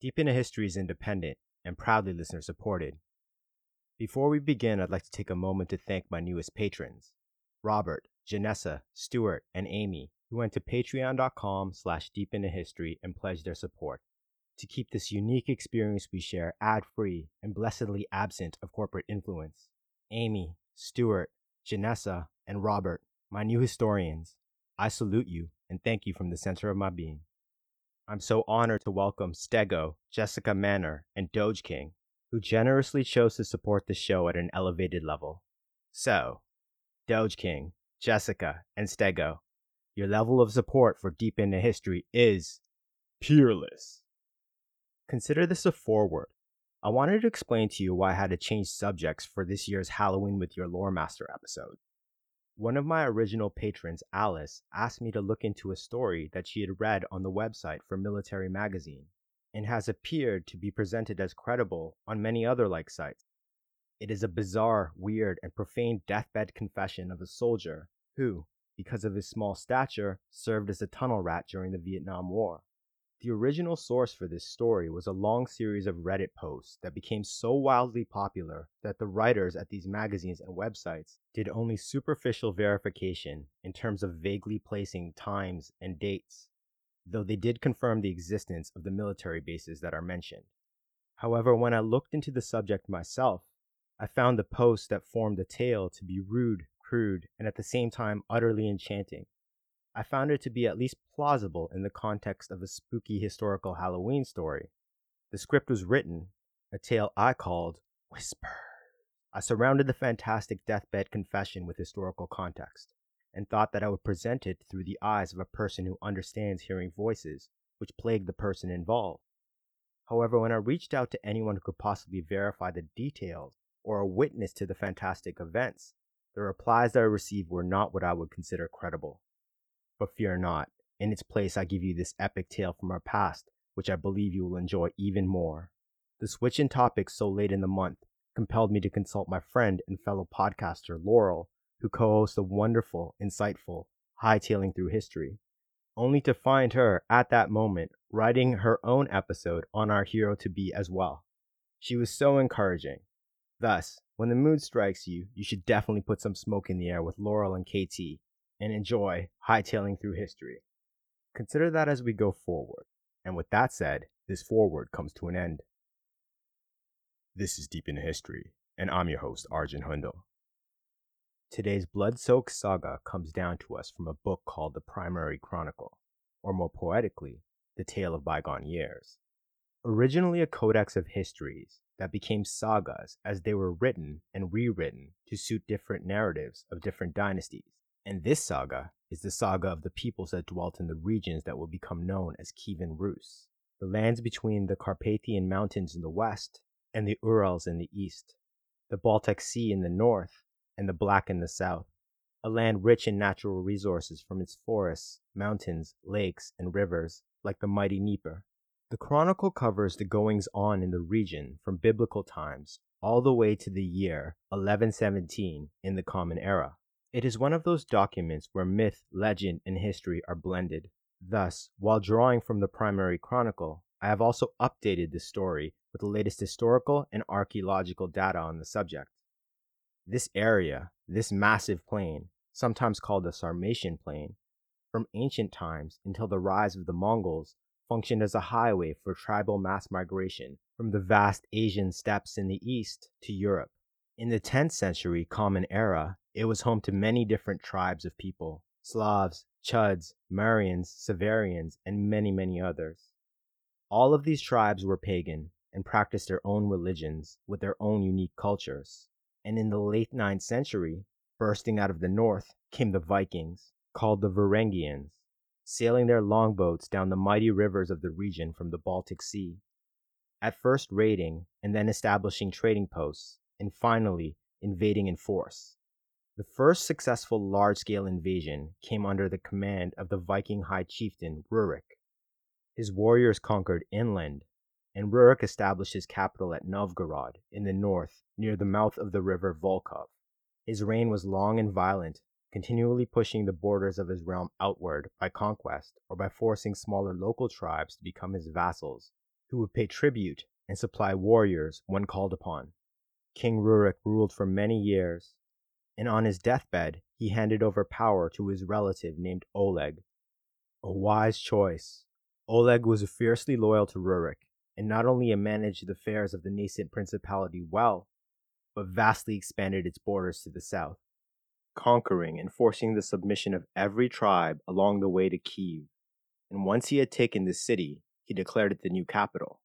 Deep into History is independent and proudly listener supported. Before we begin, I'd like to take a moment to thank my newest patrons, Robert, Janessa, Stuart, and Amy, who went to patreon.com slash deep history and pledged their support to keep this unique experience we share ad-free and blessedly absent of corporate influence. Amy, Stuart, Janessa, and Robert, my new historians, I salute you and thank you from the center of my being. I'm so honored to welcome Stego, Jessica Manor, and Doge King, who generously chose to support the show at an elevated level. So, Doge King, Jessica, and Stego, your level of support for Deep into History is peerless. Consider this a foreword. I wanted to explain to you why I had to change subjects for this year's Halloween with Your Lore Master episode. One of my original patrons, Alice, asked me to look into a story that she had read on the website for Military Magazine and has appeared to be presented as credible on many other like sites. It is a bizarre, weird, and profane deathbed confession of a soldier who, because of his small stature, served as a tunnel rat during the Vietnam War. The original source for this story was a long series of Reddit posts that became so wildly popular that the writers at these magazines and websites did only superficial verification in terms of vaguely placing times and dates, though they did confirm the existence of the military bases that are mentioned. However, when I looked into the subject myself, I found the posts that formed the tale to be rude, crude, and at the same time utterly enchanting. I found it to be at least plausible in the context of a spooky historical Halloween story. The script was written, a tale I called Whisper. I surrounded the fantastic deathbed confession with historical context, and thought that I would present it through the eyes of a person who understands hearing voices, which plague the person involved. However, when I reached out to anyone who could possibly verify the details or a witness to the fantastic events, the replies that I received were not what I would consider credible. But fear not. In its place, I give you this epic tale from our past, which I believe you will enjoy even more. The switch in topics so late in the month compelled me to consult my friend and fellow podcaster, Laurel, who co hosts a wonderful, insightful, hightailing through history, only to find her, at that moment, writing her own episode on our hero to be as well. She was so encouraging. Thus, when the mood strikes you, you should definitely put some smoke in the air with Laurel and KT and enjoy hightailing through history. Consider that as we go forward. And with that said, this forward comes to an end. This is Deep into History, and I'm your host, Arjun Hundal. Today's blood soaked saga comes down to us from a book called The Primary Chronicle, or more poetically, The Tale of Bygone Years. Originally a codex of histories that became sagas as they were written and rewritten to suit different narratives of different dynasties. And this saga is the saga of the peoples that dwelt in the regions that will become known as Kievan Rus, the lands between the Carpathian Mountains in the west and the Urals in the east, the Baltic Sea in the north and the Black in the south, a land rich in natural resources from its forests, mountains, lakes, and rivers, like the mighty Dnieper. The chronicle covers the goings on in the region from biblical times all the way to the year 1117 in the Common Era. It is one of those documents where myth, legend, and history are blended. Thus, while drawing from the primary chronicle, I have also updated the story with the latest historical and archaeological data on the subject. This area, this massive plain, sometimes called the Sarmatian Plain, from ancient times until the rise of the Mongols, functioned as a highway for tribal mass migration from the vast Asian steppes in the east to Europe. In the 10th century Common Era, it was home to many different tribes of people Slavs, Chuds, Marians, Severians, and many, many others. All of these tribes were pagan and practiced their own religions with their own unique cultures. And in the late 9th century, bursting out of the north, came the Vikings, called the Varangians, sailing their longboats down the mighty rivers of the region from the Baltic Sea. At first raiding, and then establishing trading posts, and finally invading in force. The first successful large scale invasion came under the command of the Viking high chieftain Rurik. His warriors conquered inland, and Rurik established his capital at Novgorod in the north near the mouth of the river Volkhov. His reign was long and violent, continually pushing the borders of his realm outward by conquest or by forcing smaller local tribes to become his vassals who would pay tribute and supply warriors when called upon. King Rurik ruled for many years, and on his deathbed he handed over power to his relative named Oleg. A wise choice. Oleg was fiercely loyal to Rurik, and not only managed the affairs of the nascent principality well, but vastly expanded its borders to the south, conquering and forcing the submission of every tribe along the way to Kiev. And once he had taken the city, he declared it the new capital.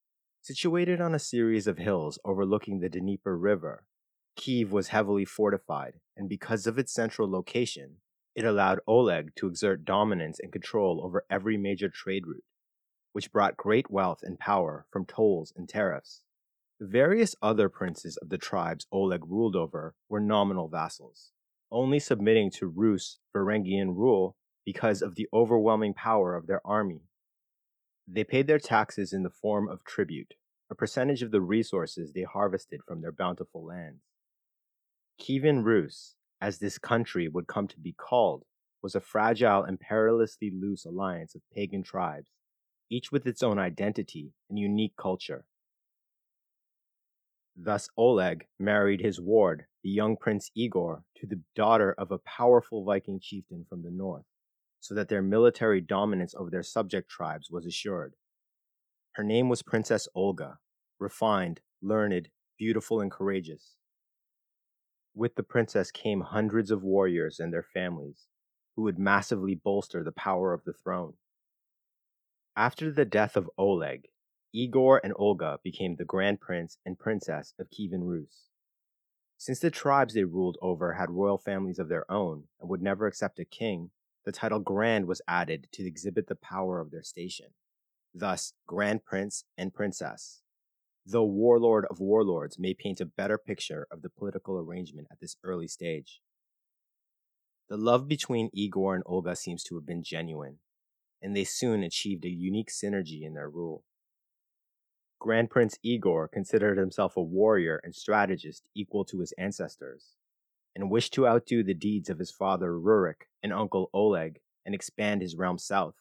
Situated on a series of hills overlooking the Dnieper River, Kiev was heavily fortified, and because of its central location, it allowed Oleg to exert dominance and control over every major trade route, which brought great wealth and power from tolls and tariffs. The various other princes of the tribes Oleg ruled over were nominal vassals, only submitting to Rus Varangian rule because of the overwhelming power of their army they paid their taxes in the form of tribute, a percentage of the resources they harvested from their bountiful lands. Kievan Rus, as this country would come to be called, was a fragile and perilously loose alliance of pagan tribes, each with its own identity and unique culture. Thus Oleg married his ward, the young prince Igor, to the daughter of a powerful Viking chieftain from the north so that their military dominance over their subject tribes was assured. Her name was Princess Olga, refined, learned, beautiful, and courageous. With the princess came hundreds of warriors and their families, who would massively bolster the power of the throne. After the death of Oleg, Igor and Olga became the Grand Prince and Princess of Kievan Rus. Since the tribes they ruled over had royal families of their own and would never accept a king, the title Grand was added to exhibit the power of their station. Thus, Grand Prince and Princess. Though Warlord of Warlords may paint a better picture of the political arrangement at this early stage. The love between Igor and Olga seems to have been genuine, and they soon achieved a unique synergy in their rule. Grand Prince Igor considered himself a warrior and strategist equal to his ancestors and wished to outdo the deeds of his father Rurik and uncle Oleg and expand his realm south.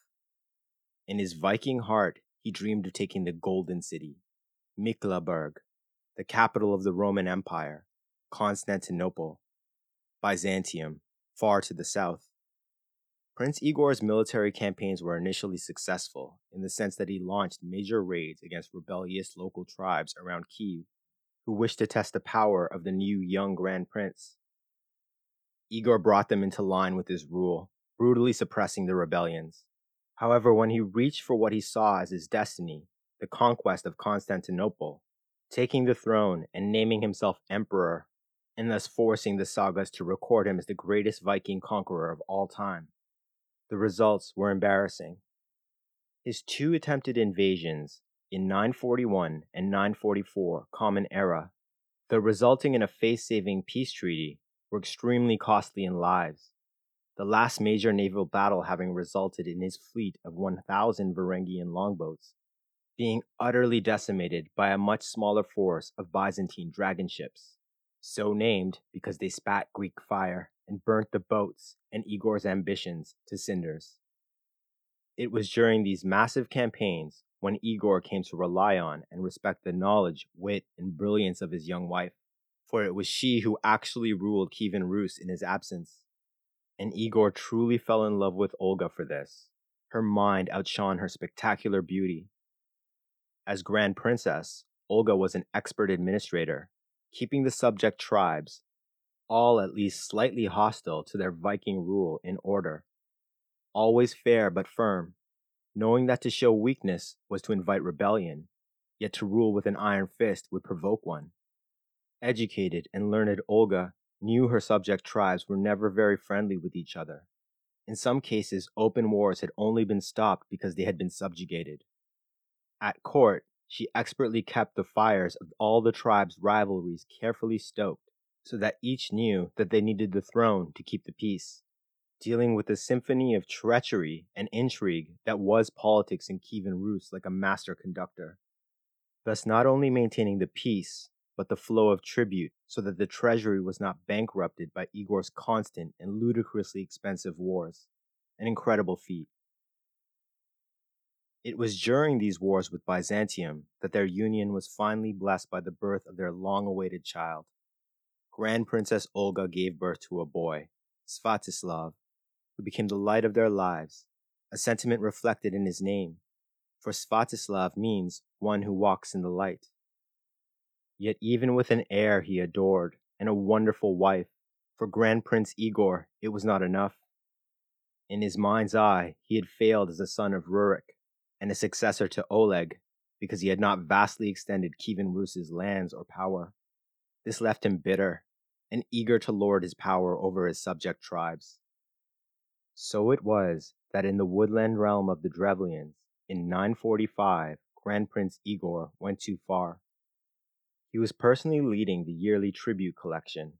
In his Viking heart, he dreamed of taking the Golden City, Miklaburg, the capital of the Roman Empire, Constantinople, Byzantium, far to the south. Prince Igor's military campaigns were initially successful in the sense that he launched major raids against rebellious local tribes around Kiev who wished to test the power of the new young Grand Prince. Igor brought them into line with his rule, brutally suppressing the rebellions. However, when he reached for what he saw as his destiny, the conquest of Constantinople, taking the throne and naming himself emperor, and thus forcing the sagas to record him as the greatest Viking conqueror of all time, the results were embarrassing. His two attempted invasions in 941 and 944 Common Era, though resulting in a face saving peace treaty, were extremely costly in lives, the last major naval battle having resulted in his fleet of 1,000 Varangian longboats being utterly decimated by a much smaller force of Byzantine dragon ships, so named because they spat Greek fire and burnt the boats and Igor's ambitions to cinders. It was during these massive campaigns when Igor came to rely on and respect the knowledge, wit, and brilliance of his young wife for it was she who actually ruled Kievan Rus in his absence. And Igor truly fell in love with Olga for this. Her mind outshone her spectacular beauty. As Grand Princess, Olga was an expert administrator, keeping the subject tribes, all at least slightly hostile to their Viking rule, in order. Always fair but firm, knowing that to show weakness was to invite rebellion, yet to rule with an iron fist would provoke one educated and learned Olga knew her subject tribes were never very friendly with each other. In some cases, open wars had only been stopped because they had been subjugated. At court, she expertly kept the fires of all the tribes' rivalries carefully stoked, so that each knew that they needed the throne to keep the peace. Dealing with the symphony of treachery and intrigue that was politics in Kievan Rus like a master conductor. Thus, not only maintaining the peace, but the flow of tribute so that the treasury was not bankrupted by Igor's constant and ludicrously expensive wars. An incredible feat. It was during these wars with Byzantium that their union was finally blessed by the birth of their long awaited child. Grand Princess Olga gave birth to a boy, Svatoslav, who became the light of their lives, a sentiment reflected in his name, for Svatoslav means one who walks in the light. Yet even with an heir he adored and a wonderful wife, for Grand Prince Igor it was not enough. In his mind's eye, he had failed as a son of Rurik and a successor to Oleg because he had not vastly extended Kievan Rus's lands or power. This left him bitter and eager to lord his power over his subject tribes. So it was that in the woodland realm of the Drevlians, in 945, Grand Prince Igor went too far. He was personally leading the yearly tribute collection.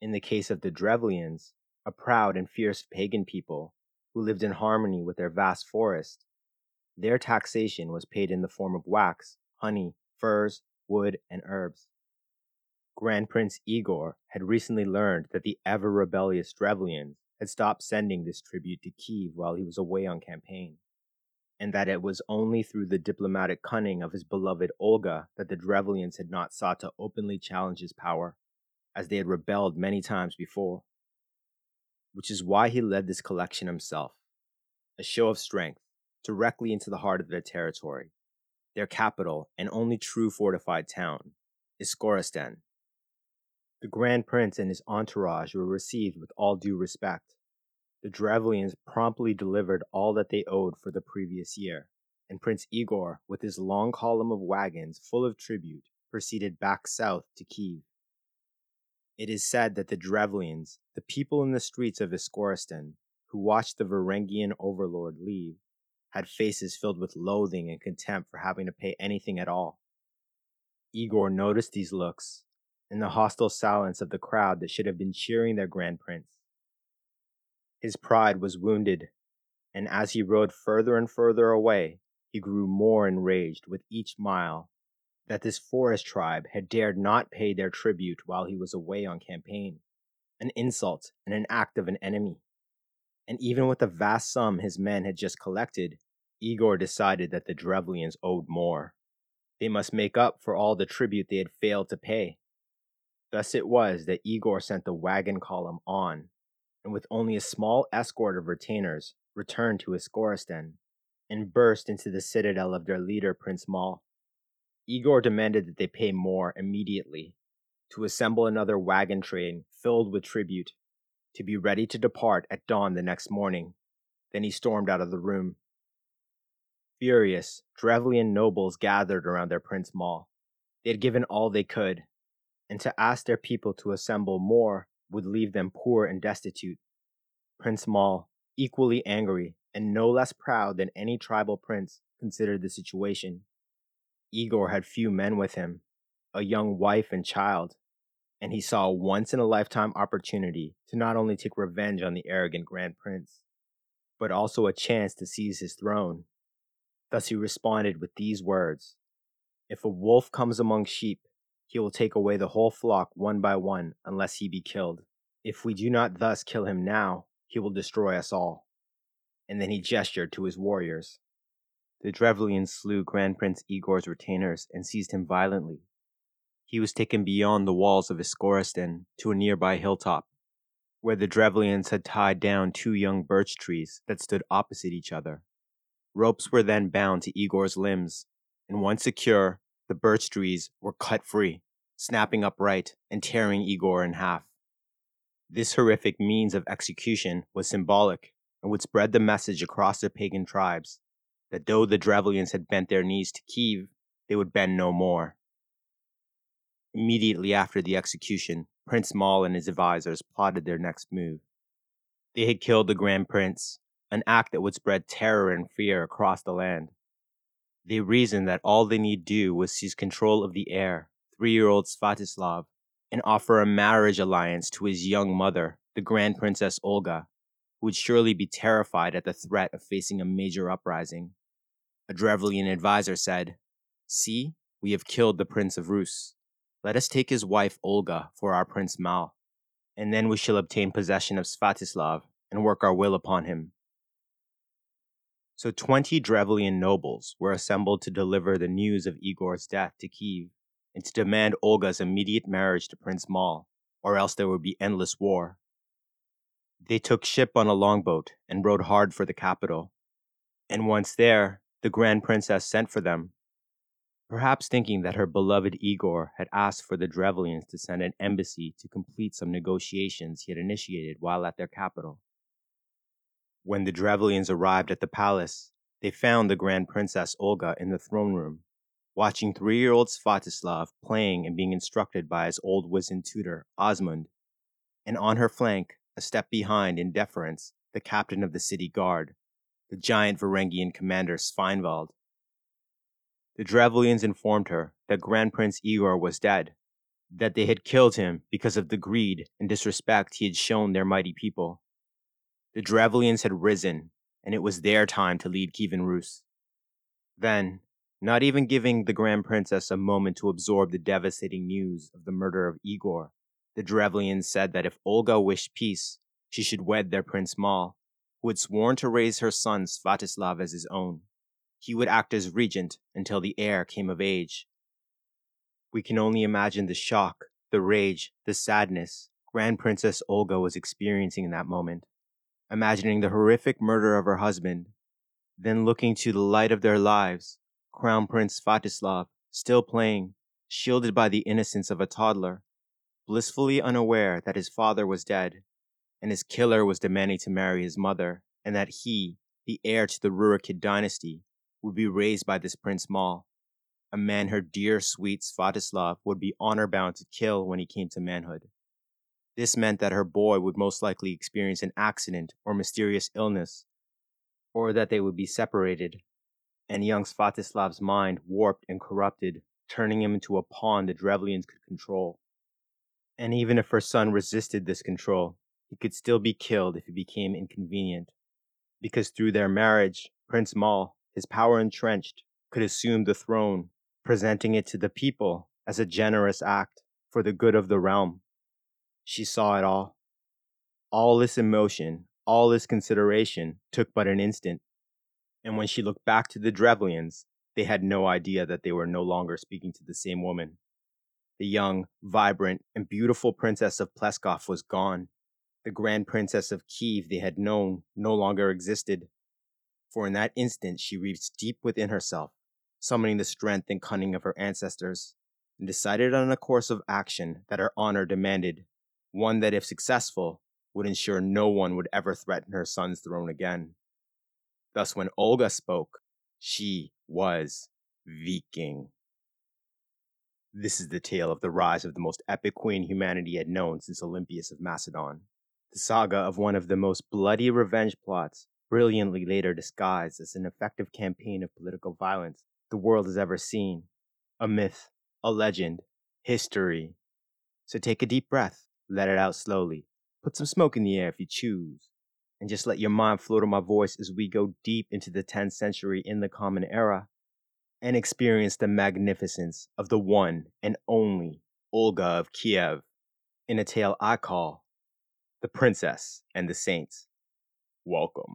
In the case of the Drevlians, a proud and fierce pagan people who lived in harmony with their vast forest, their taxation was paid in the form of wax, honey, furs, wood, and herbs. Grand Prince Igor had recently learned that the ever rebellious Drevlians had stopped sending this tribute to Kiev while he was away on campaign, and that it was only through the diplomatic cunning of his beloved Olga that the Drevlians had not sought to openly challenge his power, as they had rebelled many times before. Which is why he led this collection himself, a show of strength directly into the heart of their territory, their capital and only true fortified town, Iskorosten. The Grand Prince and his entourage were received with all due respect. The Drevlians promptly delivered all that they owed for the previous year, and Prince Igor, with his long column of wagons full of tribute, proceeded back south to Kiev. It is said that the Drevlians, the people in the streets of Iskorosten, who watched the Varangian overlord leave, had faces filled with loathing and contempt for having to pay anything at all. Igor noticed these looks and the hostile silence of the crowd that should have been cheering their grand prince. His pride was wounded, and as he rode further and further away, he grew more enraged with each mile that this forest tribe had dared not pay their tribute while he was away on campaign, an insult and an act of an enemy and even with the vast sum his men had just collected, Igor decided that the Drevlians owed more. They must make up for all the tribute they had failed to pay. Thus it was that Igor sent the wagon column on, and with only a small escort of retainers, returned to Iskorosten and burst into the citadel of their leader, Prince Mal. Igor demanded that they pay more immediately, to assemble another wagon train filled with tribute to be ready to depart at dawn the next morning. Then he stormed out of the room. Furious, Drevlian nobles gathered around their Prince Mal. They had given all they could, and to ask their people to assemble more would leave them poor and destitute. Prince Mal, equally angry and no less proud than any tribal prince, considered the situation. Igor had few men with him, a young wife and child, and he saw a once in a lifetime opportunity to not only take revenge on the arrogant Grand Prince, but also a chance to seize his throne. Thus he responded with these words If a wolf comes among sheep, he will take away the whole flock one by one unless he be killed. If we do not thus kill him now, he will destroy us all. And then he gestured to his warriors. The Drevlians slew Grand Prince Igor's retainers and seized him violently, he was taken beyond the walls of Iskorosten to a nearby hilltop, where the Drevlians had tied down two young birch trees that stood opposite each other. Ropes were then bound to Igor's limbs, and once secure, the birch trees were cut free, snapping upright and tearing Igor in half. This horrific means of execution was symbolic and would spread the message across the pagan tribes that though the Drevlians had bent their knees to Kiev, they would bend no more. Immediately after the execution, Prince Mal and his advisors plotted their next move. They had killed the Grand Prince, an act that would spread terror and fear across the land. They reasoned that all they need do was seize control of the heir, three year old Svatoslav, and offer a marriage alliance to his young mother, the Grand Princess Olga, who would surely be terrified at the threat of facing a major uprising. A Drevlian advisor said, See, we have killed the Prince of Rus. Let us take his wife Olga for our Prince Mal, and then we shall obtain possession of Svatoslav and work our will upon him. So twenty Drevlian nobles were assembled to deliver the news of Igor's death to Kiev and to demand Olga's immediate marriage to Prince Mal, or else there would be endless war. They took ship on a longboat and rowed hard for the capital. And once there, the Grand Princess sent for them, perhaps thinking that her beloved Igor had asked for the Drevlians to send an embassy to complete some negotiations he had initiated while at their capital. When the Drevlians arrived at the palace, they found the Grand Princess Olga in the throne room, watching three year old Svatoslav playing and being instructed by his old wizened tutor, Osmund, and on her flank, a step behind in deference, the captain of the city guard, the giant Varangian commander Sveinwald. The Drevlians informed her that Grand Prince Igor was dead, that they had killed him because of the greed and disrespect he had shown their mighty people. The Drevlians had risen, and it was their time to lead Kievan Rus. Then, not even giving the Grand Princess a moment to absorb the devastating news of the murder of Igor, the Drevlians said that if Olga wished peace, she should wed their Prince Mal, who had sworn to raise her son Svatoslav as his own. He would act as regent until the heir came of age. We can only imagine the shock, the rage, the sadness Grand Princess Olga was experiencing in that moment imagining the horrific murder of her husband, then looking to the light of their lives, Crown Prince Svatoslav, still playing, shielded by the innocence of a toddler, blissfully unaware that his father was dead, and his killer was demanding to marry his mother, and that he, the heir to the Rurikid dynasty, would be raised by this Prince Mal, a man her dear sweet Svatoslav would be honor bound to kill when he came to manhood. This meant that her boy would most likely experience an accident or mysterious illness, or that they would be separated, and young Svatislav's mind warped and corrupted, turning him into a pawn the Drevlians could control. And even if her son resisted this control, he could still be killed if it became inconvenient, because through their marriage, Prince Mal, his power entrenched, could assume the throne, presenting it to the people as a generous act for the good of the realm. She saw it all. All this emotion, all this consideration took but an instant. And when she looked back to the Drevlians, they had no idea that they were no longer speaking to the same woman. The young, vibrant, and beautiful princess of Pleskov was gone. The grand princess of Kiev they had known no longer existed. For in that instant she reached deep within herself, summoning the strength and cunning of her ancestors, and decided on a course of action that her honor demanded one that, if successful, would ensure no one would ever threaten her son's throne again. Thus, when Olga spoke, she was Viking. This is the tale of the rise of the most epic queen humanity had known since Olympias of Macedon. The saga of one of the most bloody revenge plots, brilliantly later disguised as an effective campaign of political violence the world has ever seen. A myth, a legend, history. So take a deep breath let it out slowly. Put some smoke in the air if you choose. And just let your mind float on my voice as we go deep into the 10th century in the Common Era and experience the magnificence of the one and only Olga of Kiev in a tale I call The Princess and the Saints. Welcome.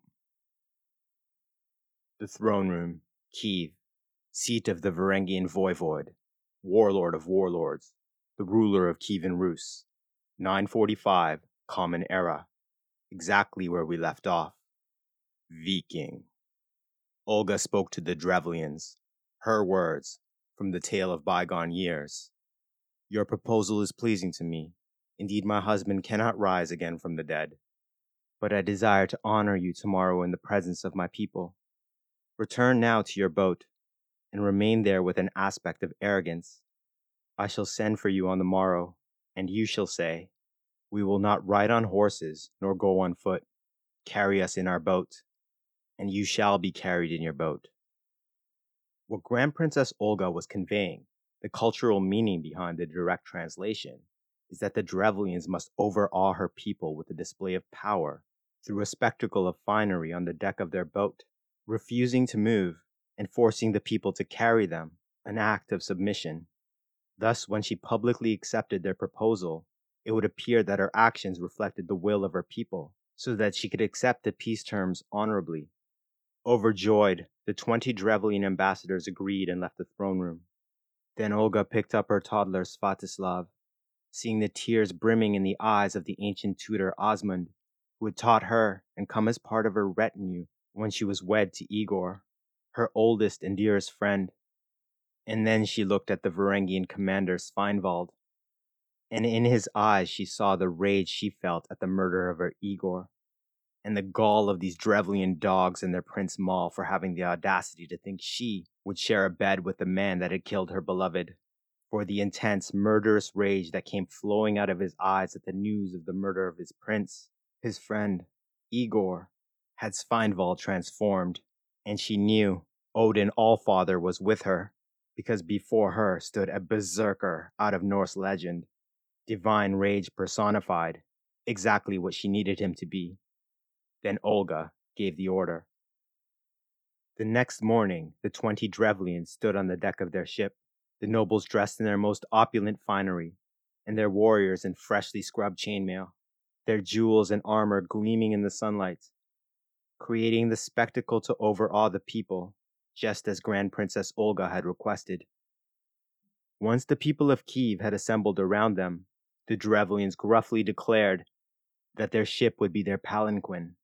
The throne room, Kiev, seat of the Varangian voivode, warlord of warlords, the ruler of Kievan Rus, 945 Common Era, exactly where we left off. Viking. Olga spoke to the Drevlians, her words, from the tale of bygone years. Your proposal is pleasing to me. Indeed, my husband cannot rise again from the dead. But I desire to honor you tomorrow in the presence of my people. Return now to your boat, and remain there with an aspect of arrogance. I shall send for you on the morrow, and you shall say, We will not ride on horses, nor go on foot. Carry us in our boat, and you shall be carried in your boat. What Grand Princess Olga was conveying, the cultural meaning behind the direct translation, is that the Drevlians must overawe her people with a display of power through a spectacle of finery on the deck of their boat, refusing to move and forcing the people to carry them, an act of submission. Thus, when she publicly accepted their proposal, it would appear that her actions reflected the will of her people, so that she could accept the peace terms honorably. Overjoyed, the twenty Drevlian ambassadors agreed and left the throne room. Then Olga picked up her toddler Svatoslav, seeing the tears brimming in the eyes of the ancient tutor Osmund, who had taught her and come as part of her retinue when she was wed to Igor, her oldest and dearest friend. And then she looked at the Varangian commander Sveinwald, and in his eyes she saw the rage she felt at the murder of her Igor and the gall of these Drevlian dogs and their Prince Mal for having the audacity to think she would share a bed with the man that had killed her beloved. For the intense, murderous rage that came flowing out of his eyes at the news of the murder of his prince, his friend, Igor, had Sveinwald transformed, and she knew Odin Allfather was with her, because before her stood a berserker out of Norse legend, divine rage personified, exactly what she needed him to be. Then Olga gave the order. The next morning, the twenty Drevlians stood on the deck of their ship, the nobles dressed in their most opulent finery, and their warriors in freshly scrubbed chainmail, their jewels and armor gleaming in the sunlight, creating the spectacle to overawe the people, just as Grand Princess Olga had requested. Once the people of Kiev had assembled around them, the Drevlians gruffly declared that their ship would be their palanquin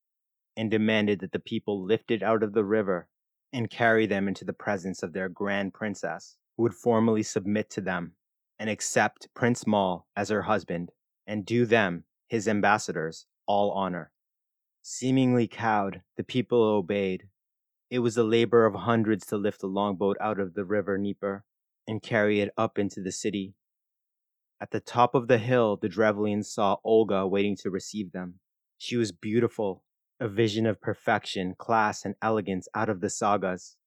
and demanded that the people lift it out of the river and carry them into the presence of their grand princess, who would formally submit to them and accept Prince Mal as her husband and do them, his ambassadors, all honor. Seemingly cowed, the people obeyed. It was the labor of hundreds to lift the longboat out of the river Dnieper and carry it up into the city. At the top of the hill, the Drevlians saw Olga waiting to receive them. She was beautiful a vision of perfection, class, and elegance out of the sagas.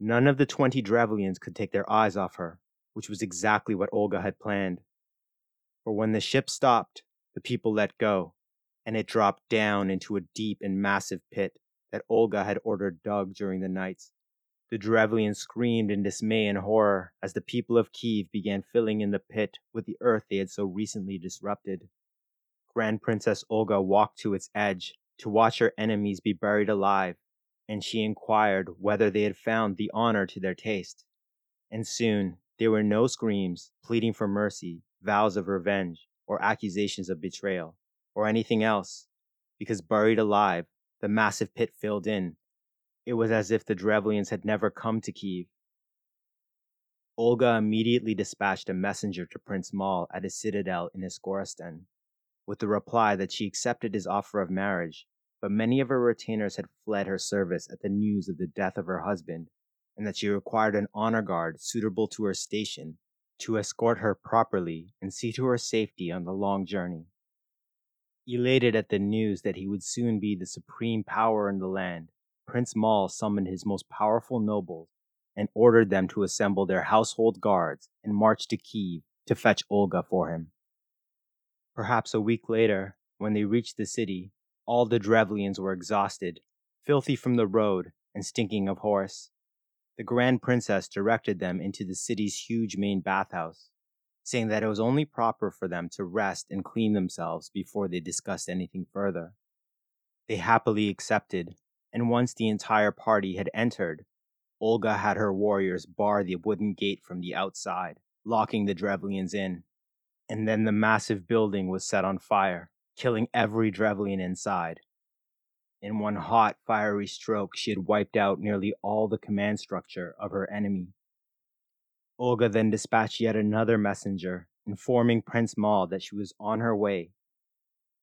None of the twenty Drevlians could take their eyes off her, which was exactly what Olga had planned. For when the ship stopped, the people let go, and it dropped down into a deep and massive pit that Olga had ordered dug during the night. The Drevlians screamed in dismay and horror as the people of Kiev began filling in the pit with the earth they had so recently disrupted. Grand Princess Olga walked to its edge to watch her enemies be buried alive, and she inquired whether they had found the honor to their taste. And soon there were no screams, pleading for mercy, vows of revenge, or accusations of betrayal, or anything else, because buried alive, the massive pit filled in. It was as if the Drevlians had never come to Kiev. Olga immediately dispatched a messenger to Prince Mal at his citadel in Iskorosten with the reply that she accepted his offer of marriage, but many of her retainers had fled her service at the news of the death of her husband, and that she required an honor guard suitable to her station to escort her properly and see to her safety on the long journey. Elated at the news that he would soon be the supreme power in the land, Prince Mal summoned his most powerful nobles and ordered them to assemble their household guards and march to Kiev to fetch Olga for him. Perhaps a week later, when they reached the city, all the Drevlians were exhausted, filthy from the road, and stinking of horse. The Grand Princess directed them into the city's huge main bathhouse, saying that it was only proper for them to rest and clean themselves before they discussed anything further. They happily accepted, and once the entire party had entered, Olga had her warriors bar the wooden gate from the outside, locking the Drevlians in and then the massive building was set on fire, killing every Drevlian inside. In one hot, fiery stroke, she had wiped out nearly all the command structure of her enemy. Olga then dispatched yet another messenger, informing Prince Mal that she was on her way.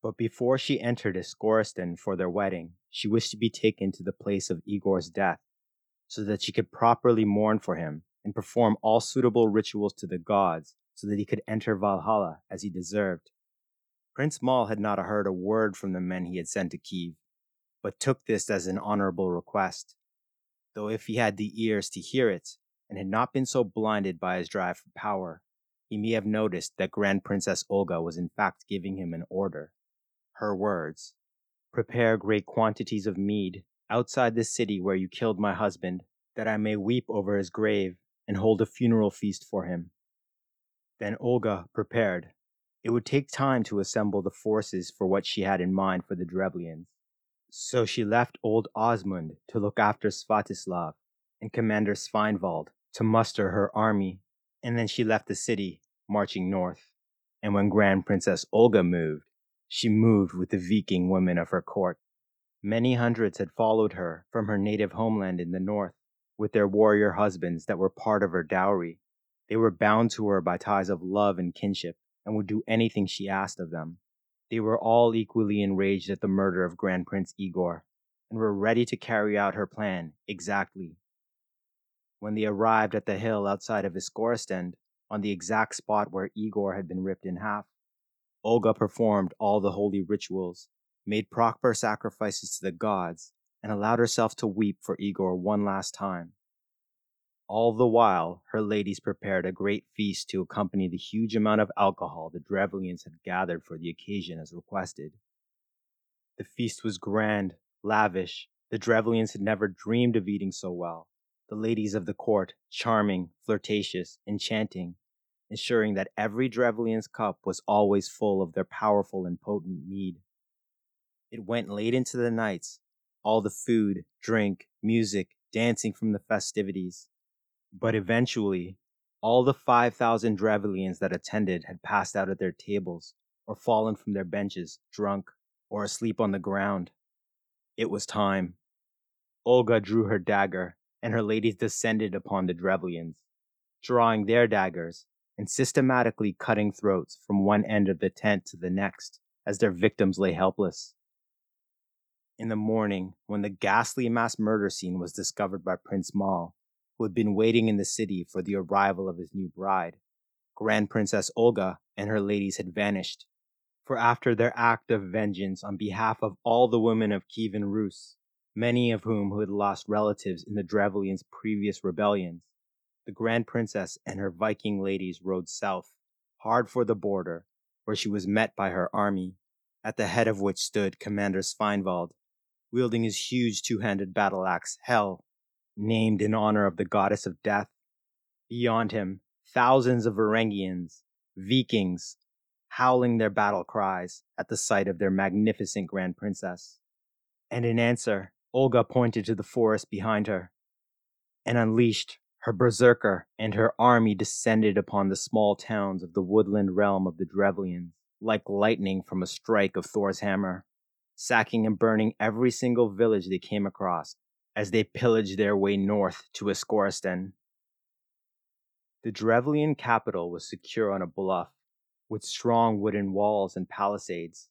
But before she entered Iskorosten for their wedding, she wished to be taken to the place of Igor's death, so that she could properly mourn for him and perform all suitable rituals to the gods so that he could enter Valhalla as he deserved. Prince Mal had not heard a word from the men he had sent to Kiev, but took this as an honorable request. Though if he had the ears to hear it, and had not been so blinded by his drive for power, he may have noticed that Grand Princess Olga was in fact giving him an order. Her words Prepare great quantities of mead outside the city where you killed my husband, that I may weep over his grave and hold a funeral feast for him. Then Olga prepared. It would take time to assemble the forces for what she had in mind for the Drevlians. So she left old Osmund to look after Svatislav and Commander Sveinwald to muster her army, and then she left the city, marching north. And when Grand Princess Olga moved, she moved with the Viking women of her court. Many hundreds had followed her from her native homeland in the north, with their warrior husbands that were part of her dowry. They were bound to her by ties of love and kinship, and would do anything she asked of them. They were all equally enraged at the murder of Grand Prince Igor, and were ready to carry out her plan exactly. When they arrived at the hill outside of Iskorosten, on the exact spot where Igor had been ripped in half, Olga performed all the holy rituals, made proper sacrifices to the gods, and allowed herself to weep for Igor one last time. All the while, her ladies prepared a great feast to accompany the huge amount of alcohol the Drevlians had gathered for the occasion as requested. The feast was grand, lavish. The Drevlians had never dreamed of eating so well. The ladies of the court, charming, flirtatious, enchanting, ensuring that every Drevlian's cup was always full of their powerful and potent mead. It went late into the nights, all the food, drink, music, dancing from the festivities. But eventually, all the 5,000 Drevlians that attended had passed out at their tables, or fallen from their benches, drunk, or asleep on the ground. It was time. Olga drew her dagger, and her ladies descended upon the Drevlians, drawing their daggers and systematically cutting throats from one end of the tent to the next as their victims lay helpless. In the morning, when the ghastly mass murder scene was discovered by Prince Mal, who had been waiting in the city for the arrival of his new bride. Grand Princess Olga and her ladies had vanished, for after their act of vengeance on behalf of all the women of Kievan Rus, many of whom who had lost relatives in the Drevlians' previous rebellions, the Grand Princess and her Viking ladies rode south, hard for the border, where she was met by her army, at the head of which stood Commander Sveinvald, wielding his huge two-handed battle axe Hel named in honor of the goddess of death. Beyond him, thousands of Varangians, Vikings, howling their battle cries at the sight of their magnificent grand princess. And in answer, Olga pointed to the forest behind her and unleashed her berserker, and her army descended upon the small towns of the woodland realm of the Drevlians like lightning from a strike of Thor's hammer, sacking and burning every single village they came across as they pillaged their way north to Iskorosten. The Drevlian capital was secure on a bluff, with strong wooden walls and palisades.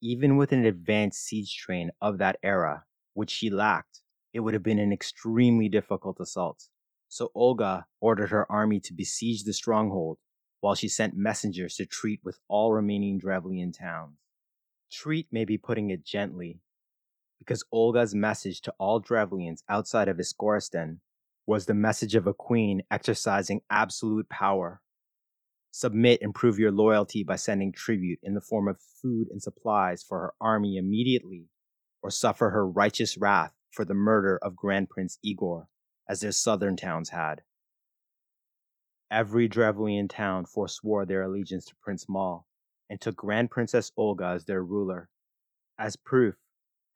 Even with an advanced siege train of that era, which she lacked, it would have been an extremely difficult assault. So Olga ordered her army to besiege the stronghold, while she sent messengers to treat with all remaining Drevlian towns. Treat may be putting it gently, because Olga's message to all Drevlians outside of Iskorosten was the message of a queen exercising absolute power. Submit and prove your loyalty by sending tribute in the form of food and supplies for her army immediately, or suffer her righteous wrath for the murder of Grand Prince Igor, as their southern towns had. Every Drevlian town forswore their allegiance to Prince Mal and took Grand Princess Olga as their ruler. As proof,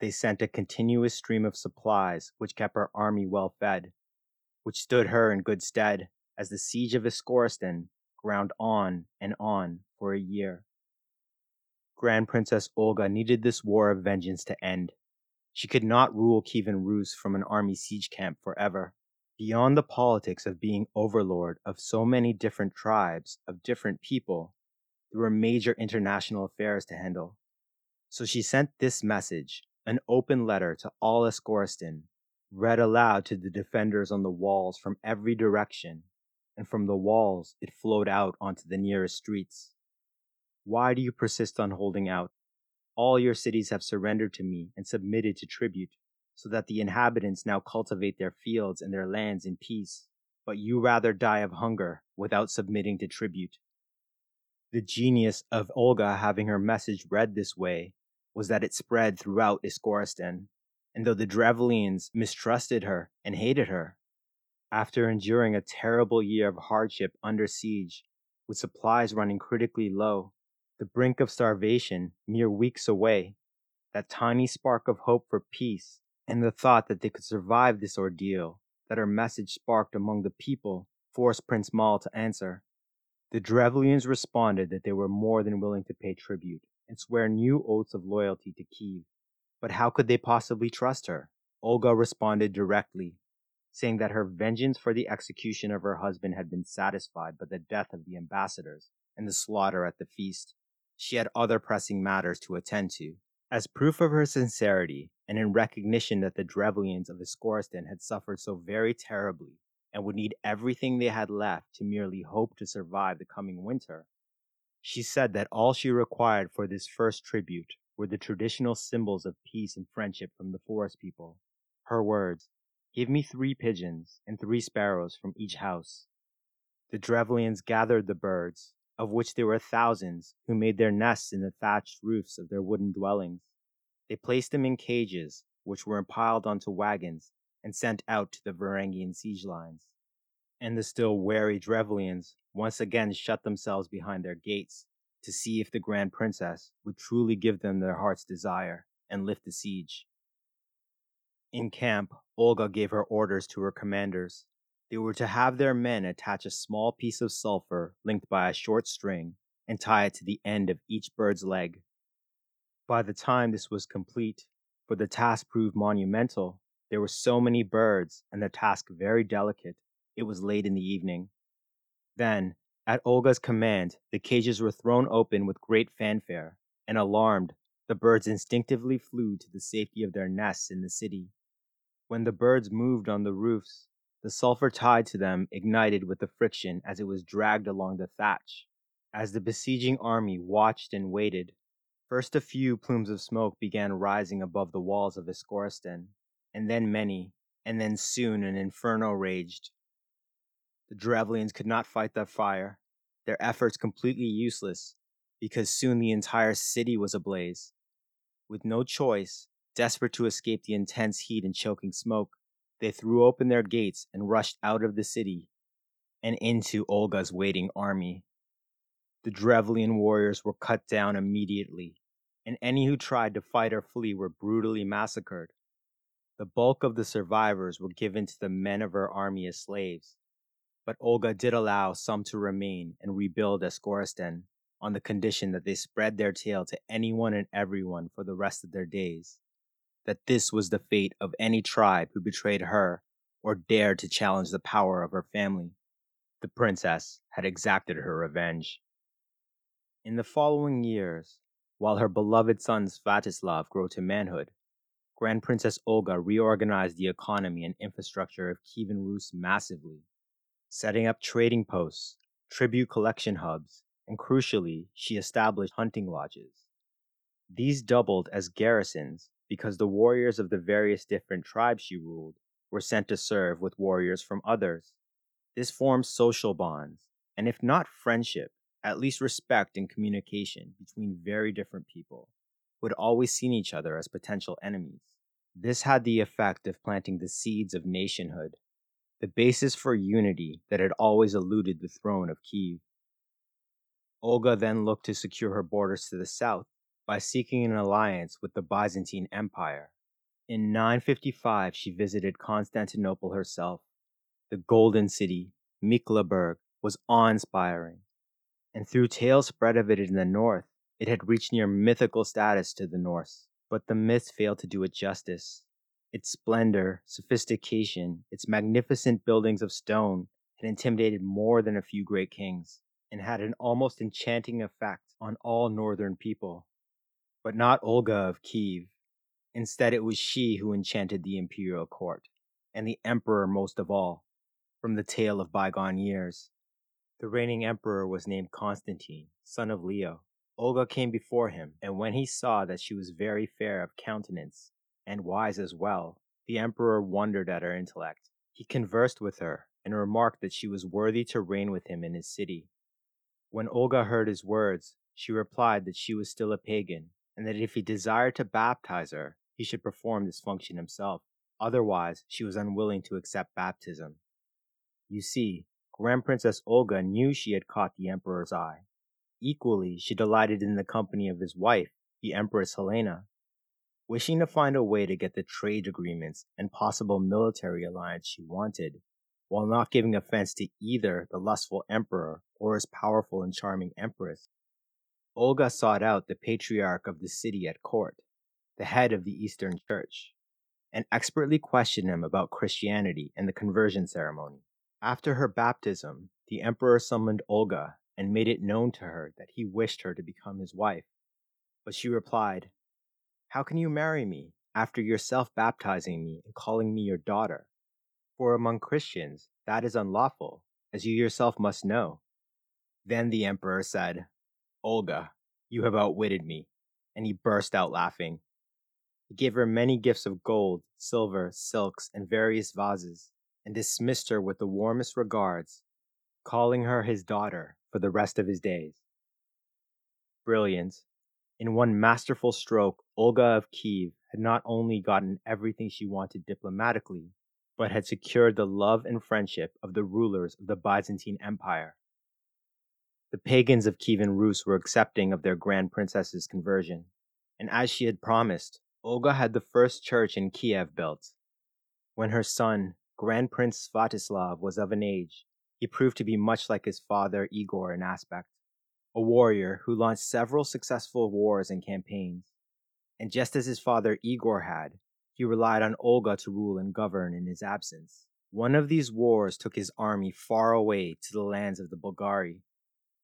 they sent a continuous stream of supplies which kept her army well fed, which stood her in good stead as the siege of Iskorosten ground on and on for a year. Grand Princess Olga needed this war of vengeance to end. She could not rule Kievan Rus from an army siege camp forever. Beyond the politics of being overlord of so many different tribes of different people, there were major international affairs to handle. So she sent this message an open letter to all Iskorosten, read aloud to the defenders on the walls from every direction, and from the walls it flowed out onto the nearest streets. Why do you persist on holding out? All your cities have surrendered to me and submitted to tribute, so that the inhabitants now cultivate their fields and their lands in peace, but you rather die of hunger without submitting to tribute. The genius of Olga having her message read this way was that it spread throughout Iskorosten, and though the Drevlians mistrusted her and hated her, after enduring a terrible year of hardship under siege, with supplies running critically low, the brink of starvation mere weeks away, that tiny spark of hope for peace, and the thought that they could survive this ordeal, that her message sparked among the people, forced Prince Mal to answer. The Drevlians responded that they were more than willing to pay tribute and swear new oaths of loyalty to Kiev. But how could they possibly trust her? Olga responded directly, saying that her vengeance for the execution of her husband had been satisfied by the death of the ambassadors and the slaughter at the feast. She had other pressing matters to attend to. As proof of her sincerity, and in recognition that the Drevlians of Iskorosten had suffered so very terribly, and would need everything they had left to merely hope to survive the coming winter. She said that all she required for this first tribute were the traditional symbols of peace and friendship from the forest people. Her words, Give me three pigeons and three sparrows from each house. The Drevlians gathered the birds, of which there were thousands, who made their nests in the thatched roofs of their wooden dwellings. They placed them in cages, which were piled onto wagons and sent out to the Varangian siege lines. And the still wary Drevlians once again shut themselves behind their gates to see if the Grand Princess would truly give them their heart's desire and lift the siege. In camp, Olga gave her orders to her commanders. They were to have their men attach a small piece of sulfur linked by a short string and tie it to the end of each bird's leg. By the time this was complete, for the task proved monumental, there were so many birds, and the task very delicate, it was late in the evening. Then, at Olga's command, the cages were thrown open with great fanfare, and alarmed, the birds instinctively flew to the safety of their nests in the city. When the birds moved on the roofs, the sulfur tied to them ignited with the friction as it was dragged along the thatch. As the besieging army watched and waited, first a few plumes of smoke began rising above the walls of Iskorosten, and then many, and then soon an inferno raged. The Drevlians could not fight that fire, their efforts completely useless, because soon the entire city was ablaze. With no choice, desperate to escape the intense heat and choking smoke, they threw open their gates and rushed out of the city and into Olga's waiting army. The Drevlian warriors were cut down immediately, and any who tried to fight or flee were brutally massacred. The bulk of the survivors were given to the men of her army as slaves, but Olga did allow some to remain and rebuild Iskorosten on the condition that they spread their tale to anyone and everyone for the rest of their days. That this was the fate of any tribe who betrayed her or dared to challenge the power of her family. The princess had exacted her revenge. In the following years, while her beloved son Sviatoslav grew to manhood, Grand Princess Olga reorganized the economy and infrastructure of Kievan Rus massively, setting up trading posts, tribute collection hubs, and crucially, she established hunting lodges. These doubled as garrisons because the warriors of the various different tribes she ruled were sent to serve with warriors from others. This formed social bonds, and if not friendship, at least respect and communication between very different people who had always seen each other as potential enemies. This had the effect of planting the seeds of nationhood, the basis for unity that had always eluded the throne of Kiev. Olga then looked to secure her borders to the south by seeking an alliance with the Byzantine Empire. In 955, she visited Constantinople herself. The Golden City, Miklagard, was awe inspiring, and through tales spread of it in the north, it had reached near mythical status to the Norse, but the myths failed to do it justice. Its splendor, sophistication, its magnificent buildings of stone had intimidated more than a few great kings, and had an almost enchanting effect on all northern people. But not Olga of Kiev. Instead, it was she who enchanted the imperial court, and the emperor most of all, from the tale of bygone years. The reigning emperor was named Constantine, son of Leo, Olga came before him, and when he saw that she was very fair of countenance, and wise as well, the emperor wondered at her intellect. He conversed with her, and remarked that she was worthy to reign with him in his city. When Olga heard his words, she replied that she was still a pagan, and that if he desired to baptize her, he should perform this function himself. Otherwise, she was unwilling to accept baptism. You see, Grand Princess Olga knew she had caught the emperor's eye, Equally, she delighted in the company of his wife, the Empress Helena. Wishing to find a way to get the trade agreements and possible military alliance she wanted, while not giving offense to either the lustful emperor or his powerful and charming empress, Olga sought out the patriarch of the city at court, the head of the Eastern Church, and expertly questioned him about Christianity and the conversion ceremony. After her baptism, the emperor summoned Olga and made it known to her that he wished her to become his wife. But she replied, How can you marry me after yourself baptizing me and calling me your daughter? For among Christians that is unlawful, as you yourself must know. Then the emperor said, Olga, you have outwitted me. And he burst out laughing. He gave her many gifts of gold, silver, silks, and various vases, and dismissed her with the warmest regards, calling her his daughter for the rest of his days. Brilliant. In one masterful stroke, Olga of Kiev had not only gotten everything she wanted diplomatically, but had secured the love and friendship of the rulers of the Byzantine Empire. The pagans of Kievan Rus were accepting of their grand princess's conversion, and as she had promised, Olga had the first church in Kiev built. When her son, Grand Prince Sviatoslav, was of an age, he proved to be much like his father Igor in aspect, a warrior who launched several successful wars and campaigns. And just as his father Igor had, he relied on Olga to rule and govern in his absence. One of these wars took his army far away to the lands of the Bulgari.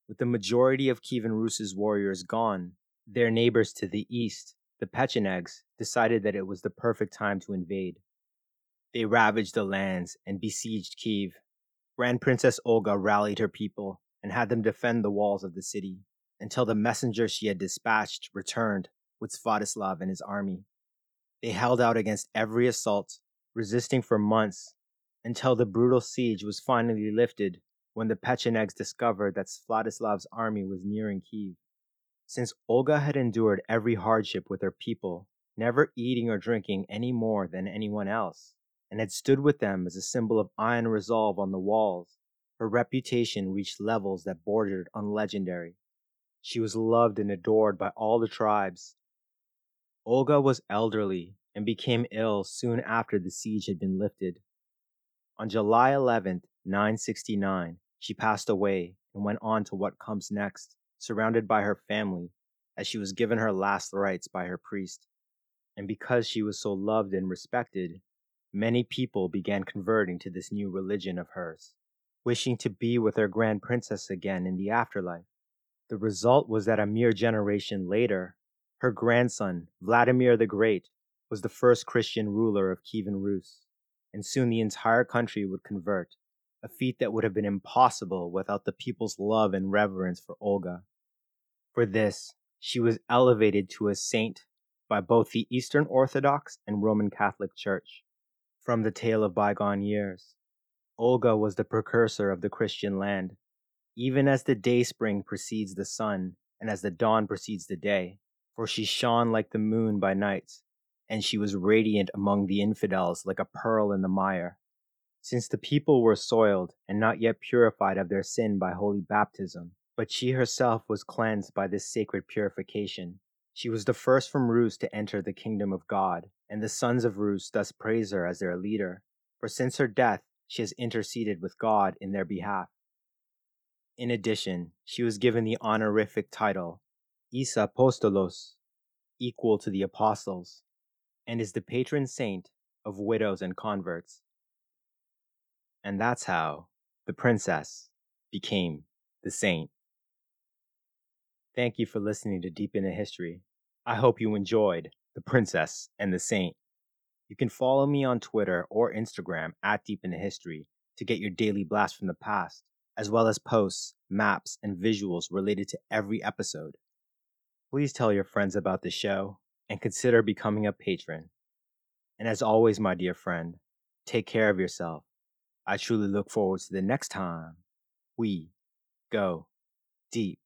With the majority of Kievan Rus's warriors gone, their neighbors to the east, the Pechenegs, decided that it was the perfect time to invade. They ravaged the lands and besieged Kiev, Grand Princess Olga rallied her people and had them defend the walls of the city until the messenger she had dispatched returned with Sviatoslav and his army. They held out against every assault, resisting for months until the brutal siege was finally lifted when the Pechenegs discovered that Sviatoslav's army was nearing Kiev. Since Olga had endured every hardship with her people, never eating or drinking any more than anyone else, and had stood with them as a symbol of iron resolve on the walls, her reputation reached levels that bordered on legendary. She was loved and adored by all the tribes. Olga was elderly and became ill soon after the siege had been lifted. On July 11, 969, she passed away and went on to what comes next, surrounded by her family, as she was given her last rites by her priest. And because she was so loved and respected, many people began converting to this new religion of hers, wishing to be with their grand princess again in the afterlife. The result was that a mere generation later, her grandson, Vladimir the Great, was the first Christian ruler of Kievan Rus, and soon the entire country would convert, a feat that would have been impossible without the people's love and reverence for Olga. For this, she was elevated to a saint by both the Eastern Orthodox and Roman Catholic Church. From the tale of bygone years, Olga was the precursor of the Christian land. Even as the day spring precedes the sun, and as the dawn precedes the day, for she shone like the moon by night, and she was radiant among the infidels like a pearl in the mire. Since the people were soiled and not yet purified of their sin by holy baptism, but she herself was cleansed by this sacred purification, she was the first from Rus to enter the kingdom of God, and the sons of Rus thus praise her as their leader, for since her death she has interceded with God in their behalf. In addition, she was given the honorific title Isa Apostolos, equal to the apostles, and is the patron saint of widows and converts. And that's how the princess became the saint. Thank you for listening to Deep into History. I hope you enjoyed The Princess and the Saint. You can follow me on Twitter or Instagram at Deep into History to get your daily blast from the past, as well as posts, maps, and visuals related to every episode. Please tell your friends about the show and consider becoming a patron. And as always, my dear friend, take care of yourself. I truly look forward to the next time we go deep